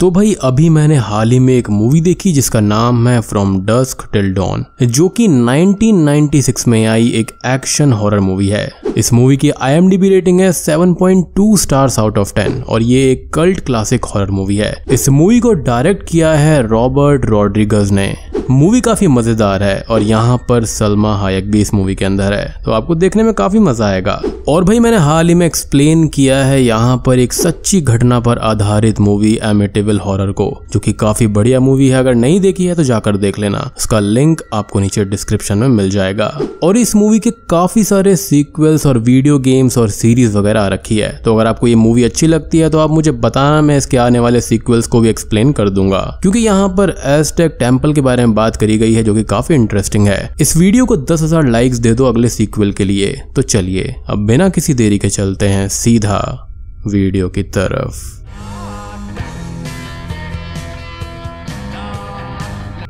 तो भाई, अभी मैंने हाल ही में एक मूवी देखी जिसका नाम है फ्रॉम डस्क टिल डॉन जो कि 1996 में आई एक एक्शन हॉरर मूवी है। इस मूवी की आईएमडीबी रेटिंग है 7.2 स्टार्स आउट ऑफ़ 10 और ये एक कल्ट क्लासिक हॉरर मूवी है। इस मूवी को डायरेक्ट किया है रॉबर्ट रॉड्रिगज ने। मूवी काफ़ी मज़ेदार है और यहाँ पर सलमा हायक भी इस मूवी के अंदर है। तो आपको देखने में काफ़ी मज़ा आएगा। और भाई, मैंने हाल ही में एक्सप्लेन किया है यहाँ पर एक सच्ची घटना पर आधारित मूवी एमिटेबल हॉरर को, जो कि काफ़ी बढ़िया मूवी है। अगर नहीं देखी है तो जाकर देख लेना। उसका लिंक आपको नीचे डिस्क्रिप्शन में मिल जाएगा। और इस मूवी के काफ़ी सारे सीक्वल्स और वीडियो गेम्स और सीरीज़ वगैरह रखी है। तो अगर आपको ये मूवी अच्छी लगती है तो आप मुझे बताना, मैं इसके आने वाले सीक्वल्स को भी एक्सप्लेन कर दूँगा। क्योंकि यहाँ पर एस्टेक टेंपल के बारे में बात करी गई है, जो की काफ़ी इंटरेस्टिंग है। इस वीडियो को दस हज़ार लाइक्स दे दो अगले सीक्वल के लिए। तो चलिए, अब बिना किसी देरी के चलते हैं सीधा वीडियो की तरफ़।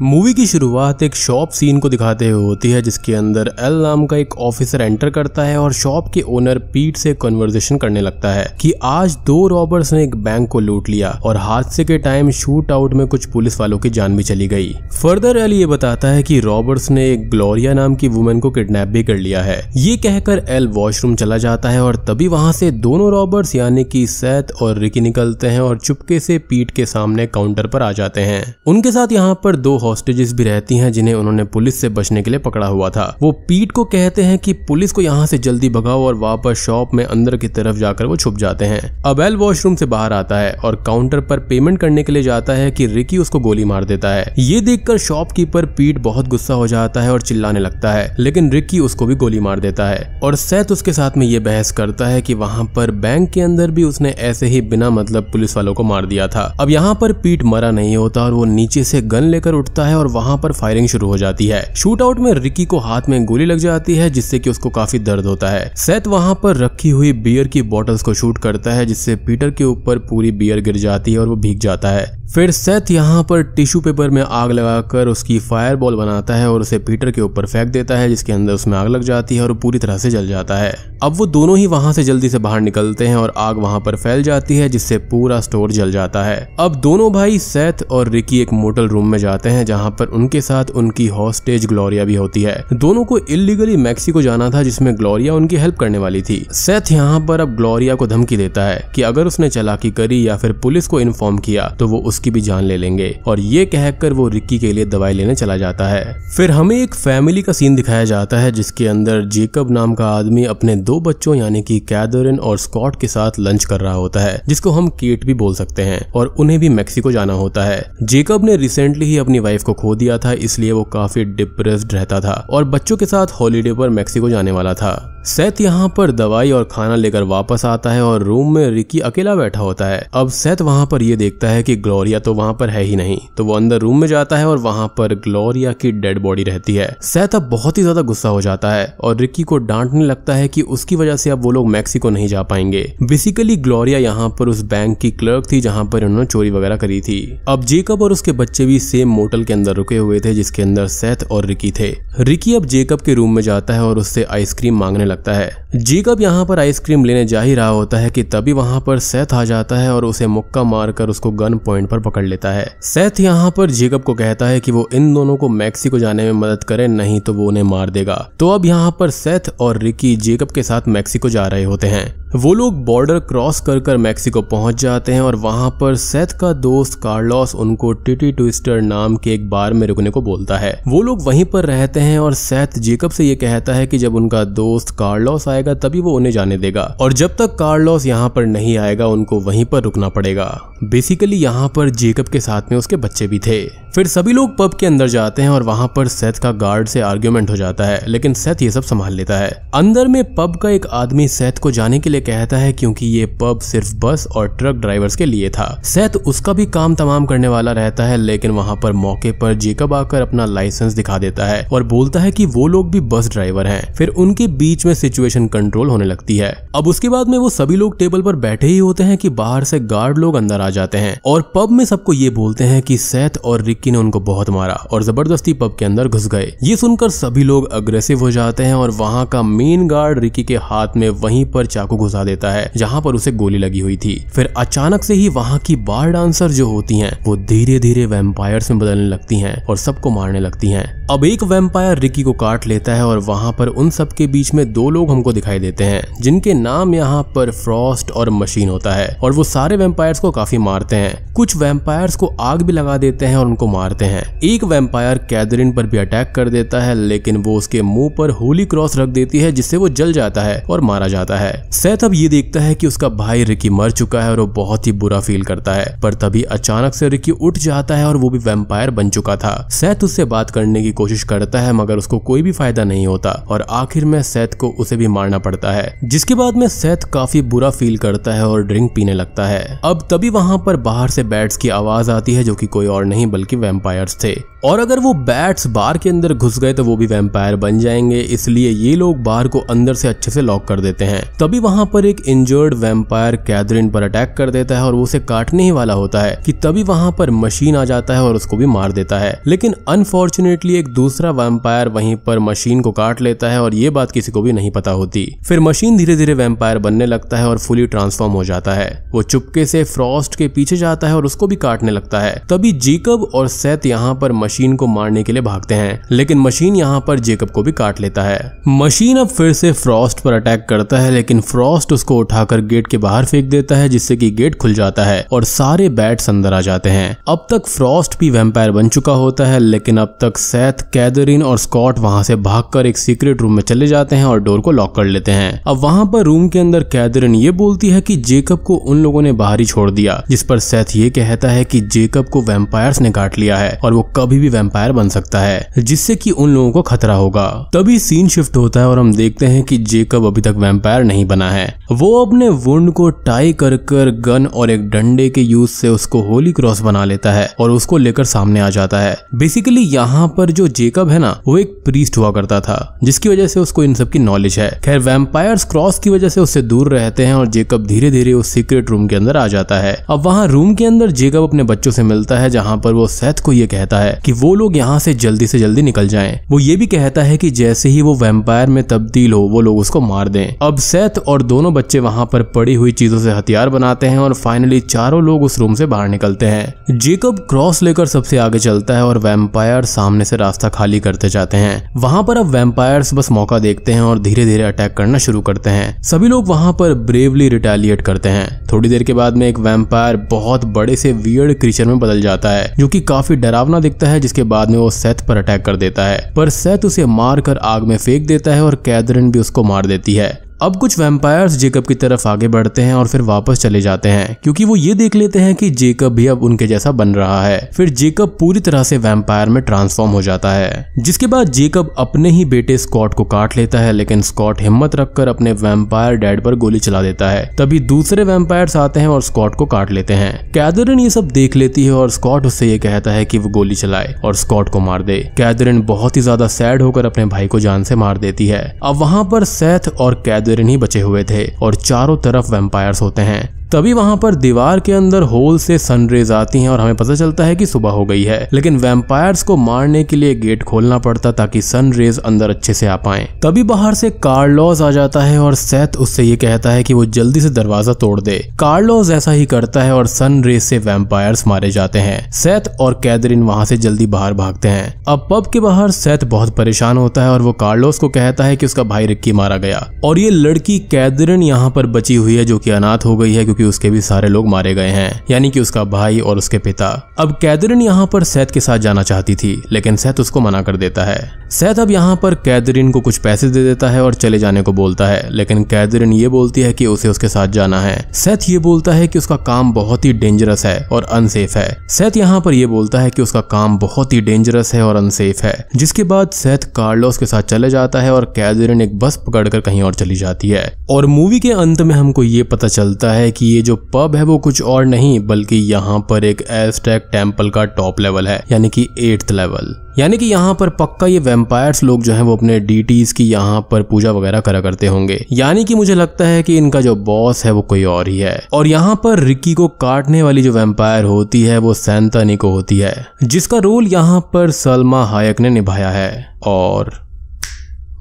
मूवी की शुरुआत एक शॉप सीन को दिखाते हुए होती है, जिसके अंदर एल नाम का एक ऑफिसर एंटर करता है और शॉप के ओनर पीट से कन्वर्सेशन करने लगता है कि आज दो रॉबर्स ने एक बैंक को लूट लिया और हादसे के टाइम शूट आउट में कुछ पुलिस वालों की जान भी चली गई। फर्दर एल ये बताता है कि रॉबर्ट्स ने एक ग्लोरिया नाम की वुमेन को किडनैप भी कर लिया है। ये कहकर एल वॉशरूम चला जाता है और तभी वहाँ से दोनों रॉबर्ट्स यानी कि सैथ और रिकी निकलते हैं और चुपके से पीट के सामने काउंटर पर आ जाते हैं। उनके साथ यहाँ पर दो हॉस्टेजेस भी रहती हैं जिन्हें उन्होंने पुलिस से बचने के लिए पकड़ा हुआ था। वो पीट को कहते हैं कि पुलिस को यहाँ से जल्दी भगाओ और वापस शॉप में अंदर की तरफ़ जाकर वो छुप जाते हैं। अब एल वॉशरूम से बाहर आता है और काउंटर पर पेमेंट करने के लिए जाता है कि रिकी उसको गोली मार देता है। ये देखकर शॉपकीपर पीट बहुत गुस्सा हो जाता है और चिल्लाने लगता है, लेकिन रिकी उसको भी गोली मार देता है और सैथ उसके साथ में ये बहस करता है कि वहाँ पर बैंक के अंदर भी उसने ऐसे ही बिना मतलब पुलिस वालों को मार दिया था। अब यहाँ पर पीट मरा नहीं होता और वो नीचे से गन लेकर उठता है और वहाँ पर फायरिंग शुरू हो जाती है। शूट आउट में रिकी को हाथ में गोली लग जाती है, जिससे कि उसको काफ़ी दर्द होता है। सेथ वहाँ पर रखी हुई बियर की बॉटल्स को शूट करता है, जिससे पीटर के ऊपर पूरी बियर गिर जाती है और वो भीग जाता है। फिर सेथ यहाँ पर टिश्यू पेपर में आग लगाकर उसकी फायर बॉल बनाता है और उसे पीटर के ऊपर फेंक देता है, जिसके अंदर उसमें आग लग जाती है और पूरी तरह से जल जाता है। अब वो दोनों ही वहाँ से जल्दी से बाहर निकलते हैं और आग वहाँ पर फैल जाती है, जिससे पूरा स्टोर जल जाता है। अब दोनों भाई सेथ और रिकी एक मोटल रूम में जाते हैं, जहाँ पर उनके साथ उनकी हॉस्टेज ग्लोरिया भी होती है। दोनों को इलीगली मैक्सिको जाना था, जिसमें ग्लोरिया उनकी हेल्प करने वाली थी। सेथ यहाँ पर अब ग्लोरिया को धमकी देता है की अगर उसने चलाकी करी या फिर पुलिस को इन्फॉर्म किया तो वो उसकी भी जान ले लेंगे। और ये कहकर वो रिक्की के लिए दवाई लेने चला जाता है। फिर हमें एक फैमिली का सीन दिखाया जाता है, जिसके अंदर जेकब नाम का आदमी अपने दो बच्चों यानी कि कैदरिन और स्कॉट के साथ लंच कर रहा होता है, जिसको हम केट भी बोल सकते हैं, और उन्हें भी मैक्सिको जाना होता है। जेकब ने रिसेंटली ही अपनी वाइफ को खो दिया था, इसलिए वो काफ़ी डिप्रेस्ड रहता था, और बच्चों के साथ हॉलीडे पर मैक्सिको जाने वाला था। सेथ यहाँ पर दवाई और खाना लेकर वापस आता है और रूम में रिकी अकेला बैठा होता है। अब सेथ वहाँ पर यह देखता है कि ग्लोरिया तो वहाँ पर है ही नहीं। तो वो अंदर रूम में जाता है और वहाँ पर ग्लोरिया की डेड बॉडी रहती है। सेथ अब बहुत ही ज़्यादा गुस्सा हो जाता है और रिकी को डांटने लगता है कि उसकी वजह से अब वो लोग मैक्सिको नहीं जा पाएँगे। बेसिकली ग्लोरिया यहाँ पर उस बैंक की क्लर्क थी जहाँ पर उन्होंने चोरी वगैरह करी थी। अब जेकब और उसके बच्चे भी सेम मोटल के अंदर रुके हुए थे जिसके अंदर सेथ और रिकी थे। रिकी अब जेकब के रूम में जाता है और उससे आइसक्रीम मांगने लगता है। जेकब यहाँ पर आइसक्रीम लेने जा ही रहा होता है कि तभी वहाँ पर सेथ आ जाता है और उसे मुक्का मारकर उसको गन पॉइंट पर पकड़ लेता है। सेथ यहाँ पर जेकब को कहता है कि वो इन दोनों को मैक्सिको जाने में मदद करे, नहीं तो वो उन्हें मार देगा। तो अब यहाँ पर सेथ और रिकी जेकब के साथ मैक्सिको जा रहे होते हैं। वो लोग बॉर्डर क्रॉस कर कर मैक्सिको पहुँच जाते हैं और वहाँ पर सेथ का दोस्त कार्लोस उनको टिटी ट्विस्टर नाम के एक बार में रुकने को बोलता है। वो लोग वहीं पर रहते हैं और सेथ जेकब से ये कहता है कि जब उनका दोस्त कार्लोस आएगा तभी वो उन्हें जाने देगा और जब तक कार्लोस यहाँ पर नहीं आएगा, उनको वहीं पर रुकना पड़ेगा। बेसिकली यहाँ पर जेकब के साथ में उसके बच्चे भी थे। फिर सभी लोग पब के अंदर जाते हैं और वहाँ पर सेथ का गार्ड से आर्ग्यूमेंट हो जाता है, लेकिन सेथ ये सब संभाल लेता है। अंदर में पब का एक आदमी सेथ को जाने के लिए कहता है क्योंकि ये पब सिर्फ़ बस और ट्रक ड्राइवर्स के लिए था। सेथ उसका भी काम तमाम करने वाला रहता है, लेकिन वहाँ पर मौके पर जेकब आकर अपना लाइसेंस दिखा देता है और बोलता है की वो लोग भी बस ड्राइवर है। फिर उनके बीच में सिचुएशन कंट्रोल होने लगती है। अब उसके बाद में वो सभी लोग टेबल पर बैठे ही होते हैं की बाहर से गार्ड लोग अंदर आ जाते हैं। और पब में सबको ये बोलते हैं कि सेथ और रिक्की ने उनको बहुत मारा और ज़बरदस्ती पब के अंदर घुस गए। ये सुनकर सभी लोग अग्रेसिव हो जाते हैं और वहाँ का मेन गार्ड रिकी के हाथ में वहीं पर चाकू घुसा देता है, जहाँ पर उसे गोली लगी हुई थी। फिर अचानक से ही वहाँ की बार डांसर जो होती हैं, वो धीरे धीरे वेम्पायर में बदलने लगती हैं और सबको मारने लगती हैं। अब एक वेम्पायर रिकी को काट लेता है और वहाँ पर उन सब के बीच में दो लोग हमको दिखाई देते हैं, जिनके नाम यहाँ पर फ्रॉस्ट और मशीन होता है, और वो सारे वेम्पायर्स को काफ़ी मारते हैं। कुछ वेम्पायर्स को आग भी लगा देते हैं और उनको मारते हैं। एक वेम्पायर कैदरिन पर भी अटैक कर देता है, लेकिन वो उसके मुँह पर होली क्रॉस रख देती है, जिससे वो जल जाता है और मारा जाता है। सैथ अब ये देखता है कि उसका भाई रिकी मर चुका है और वो बहुत ही बुरा फील करता है, पर तभी अचानक से रिकी उठ जाता है और वो भी वेम्पायर बन चुका था। सैथ उससे बात करने की कोशिश करता है, मगर उसको कोई भी फ़ायदा नहीं होता और आखिर में सैथ को उसे भी मारना पड़ता है, जिसके बाद में सैथ काफ़ी बुरा फील करता है और ड्रिंक पीने लगता है। अब तभी वहाँ पर बाहर से बैट्स की आवाज़ आती है, जो कि कोई और नहीं, बल्कि वेम्पायर्स थे। और अगर वो बैट्स बार के अंदर घुस गए तो वो भी वेम्पायर बन जाएँगे, इसलिए ये लोग बार को अंदर से अच्छे से लॉक कर देते हैं। तभी वहाँ पर एक इंजर्ड वेम्पायर कैदरिन पर अटैक कर देता है और वो उसे काटने ही वाला होता है, कि तभी वहाँ पर मशीन आ जाता है और उसको भी मार देता है। लेकिन अनफॉर्चुनेटली एक दूसरा वेम्पायर वहीं पर मशीन को काट लेता है और ये बात किसी को भी नहीं पता होती। फिर मशीन धीरे धीरे वेम्पायर बनने लगता है और फुली ट्रांसफॉर्म हो जाता है। वो चुपके से फ्रॉस्ट के पीछे जाता है और उसको भी काटने लगता है। तभी जेकब और सेथ यहाँ पर मशीन को मारने के लिए भागते हैं, लेकिन मशीन यहाँ पर जेकब को भी काट लेता है। मशीन अब फिर से फ्रॉस्ट पर अटैक करता है, लेकिन फ्रॉस्ट उसको उठाकर गेट के बाहर फेंक देता है, जिससे कि गेट खुल जाता है और सारे बैट्स अंदर आ जाते हैं। अब तक फ्रॉस्ट भी वेम्पायर बन चुका होता है, लेकिन अब तक सेथ कैदरिन और स्कॉट वहाँ से भागकर एक सीक्रेट रूम में चले जाते हैं और डोर को लॉक कर लेते हैं। अब वहाँ पर रूम के अंदर कैदरिन ये बोलती है कि जेकब को उन लोगों ने बाहर ही छोड़ दिया, जिस पर सेथ ये कहता है कि जेकब को वेम्पायर्स ने काट लिया है और वो कभी भी वेम्पायर बन सकता है, जिससे कि उन लोगों को खतरा होगा। तभी सीन शिफ्ट होता है और हम देखते हैं कि जेकब अभी तक वेम्पायर नहीं बना है। वो अपने वुंड को टाई कर कर गन और एक डंडे के यूज़ से उसको होली क्रॉस बना लेता है और उसको लेकर सामने आ जाता है। बेसिकली यहाँ पर जो जेकब है ना, वो एक प्रीस्ट हुआ करता था, जिसकी वजह से उसको इन सब की नॉलेज है। खैर वेम्पायर्स क्रॉस की वजह से उससे दूर रहते हैं और जेकब धीरे धीरे उस सीक्रेट रूम के अंदर आ जाता है। अब वहाँ रूम के अंदर जेकब अपने बच्चों से मिलता है, जहाँ पर वो सेथ को ये कहता है कि वो लोग यहाँ से जल्दी से जल्दी निकल जाएँ। वो ये भी कहता है कि जैसे ही वो वेम्पायर में तब्दील हो, वो लोग उसको मार दें। अब सेथ और दोनों बच्चे वहाँ पर पड़ी हुई चीज़ों से हथियार बनाते हैं और फाइनली चारों लोग उस रूम से बाहर निकलते हैं। जेकब क्रॉस लेकर सबसे आगे चलता है और वेम्पायर सामने से रास्ता खाली करते जाते हैं। वहाँ पर अब वेम्पायर्स बस मौका देखते हैं और धीरे धीरे अटैक करना शुरू करते हैं। सभी लोग वहाँ पर ब्रेवली रिटेलिएट करते हैं। थोड़ी देर के बाद में एक वेम्पायर बहुत बड़े से वियर्ड क्रीचर में बदल जाता है, जो कि काफ़ी डरावना दिखता है, जिसके बाद में वो सेथ पर अटैक कर देता है। पर सेथ उसे मार कर आग में फेंक देता है और कैदरिन भी उसको मार देती है। अब कुछ वेम्पायर्स जेकब की तरफ़ आगे बढ़ते हैं और फिर वापस चले जाते हैं, क्योंकि वो ये देख लेते हैं कि जेकब भी अब उनके जैसा बन रहा है। फिर जेकब पूरी तरह से वैम्पायर में ट्रांसफॉर्म हो जाता है, जिसके बाद जेकब अपने ही बेटे स्कॉट को काट लेता है, लेकिन स्कॉट हिम्मत रखकर अपने वैम्पायर डैड पर गोली चला देता है। तभी दूसरे वैम्पायर्स आते हैं और स्कॉट को काट लेते हैं। कैदरिन ये सब देख लेती है और स्कॉट उससे ये कहता है कि वो गोली चलाए और स्कॉट को मार दे। कैदरिन बहुत ही ज़्यादा सैड होकर अपने भाई को जान से मार देती है। अब वहाँ पर सेथ और कैद कैदरिन ही बचे हुए थे और चारों तरफ़ वेम्पायर्स होते हैं। तभी वहाँ पर दीवार के अंदर होल से सनरेज आती हैं और हमें पता चलता है कि सुबह हो गई है। लेकिन वैम्पायर्स को मारने के लिए गेट खोलना पड़ता ताकि सनरेज अंदर अच्छे से आ पाए। तभी बाहर से कार्लॉस आ जाता है और सेथ उससे ये कहता है कि वो जल्दी से दरवाज़ा तोड़ दे। कार्लॉस ऐसा ही करता है और सनरेज से वैम्पायर्स मारे जाते हैं। सेथ और कैदरिन वहाँ से जल्दी बाहर भागते हैं। अब पब के बाहर सेथ बहुत परेशान होता है और वो कार्लोस को कहता है कि उसका भाई रिक्की मारा गया। और ये लड़की कैदरिन यहाँ पर बची हुई है जो कि अनाथ हो गई है क्योंकि उसके भी सारे लोग मारे गए हैं, यानी कि उसका भाई और उसके पिता। अब कैदरिन यहाँ पर सैथ के साथ जाना चाहती थी, लेकिन सैथ उसको मना कर देता है। सैथ अब यहाँ पर कैदरिन को कुछ पैसे दे देता है और चले जाने को बोलता है, लेकिन कैदरिन ये बोलती है कि उसे उसके साथ जाना है। सैथ ये बोलता है कि उसका काम बहुत ही डेंजरस है और अनसेफ है। सैथ यहाँ पर ये बोलता है कि उसका काम बहुत ही डेंजरस है और अनसेफ है, जिसके बाद सैथ कार्लोस के साथ चले जाता है और कैदरिन एक बस पकड़कर कहीं और चली जाती है। और मूवी के अंत में हमको ये पता चलता है कि ये जो पब है वो कुछ और नहीं, बल्कि यहाँ पर एक एस्टेक टेंपल का टॉप लेवल है, यानी कि एट्थ लेवल यानी कि यहाँ पर पक्का ये वेम्पायर्स लोग जो हैं वो अपने डीटीज की यहाँ पर पूजा वगैरह करा करते होंगे। यानी कि मुझे लगता है कि इनका जो बॉस है वो कोई और ही है। और यहाँ पर रिक्की को काटने वाली जो वेम्पायर होती है, वो सैंतानिको होती है, जिसका रोल यहाँ पर सलमा हायक ने निभाया है। और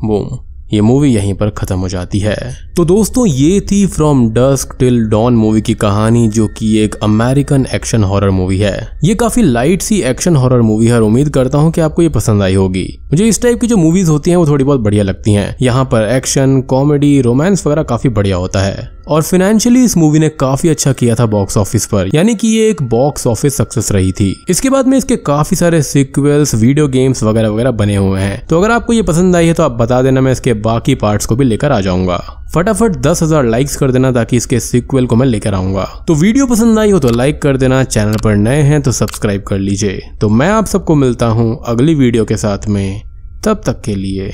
बूम ये मूवी यहीं पर खत्म हो जाती है। तो दोस्तों, ये थी from dusk till dawn movie की कहानी, जो कि एक अमेरिकन एक्शन हॉरर मूवी है। ये काफ़ी लाइट सी एक्शन हॉरर मूवी है उम्मीद करता हूँ कि आपको ये पसंद आई होगी। मुझे इस टाइप की जो मूवीज़ होती हैं, वो थोड़ी बहुत बढ़िया लगती हैं। यहाँ पर एक्शन कॉमेडी रोमांस वगैरह काफ़ी बढ़िया होता है। और फाइनेंशियली इस मूवी ने काफ़ी अच्छा किया था बॉक्स ऑफ़िस पर। यानी कि ये एक बॉक्स ऑफ़िस सक्सेस रही थी। इसके बाद में इसके काफ़ी सारे सिक्वल्स वीडियो गेम्स वगैरह वगैरह बने हुए हैं। तो अगर आपको ये पसंद आई है तो आप बता देना, मैं इसके बाकी पार्ट्स को भी लेकर आ जाऊँगा। फटाफट दस हज़ार लाइक्स कर देना ताकि इसके सिक्वल को मैं लेकर आऊँगा। तो वीडियो पसंद आई हो तो लाइक कर देना चैनल पर नए हैं तो सब्सक्राइब कर लीजिए। तो मैं आप सबको मिलता हूँ अगली वीडियो के साथ में। तब तक के लिए।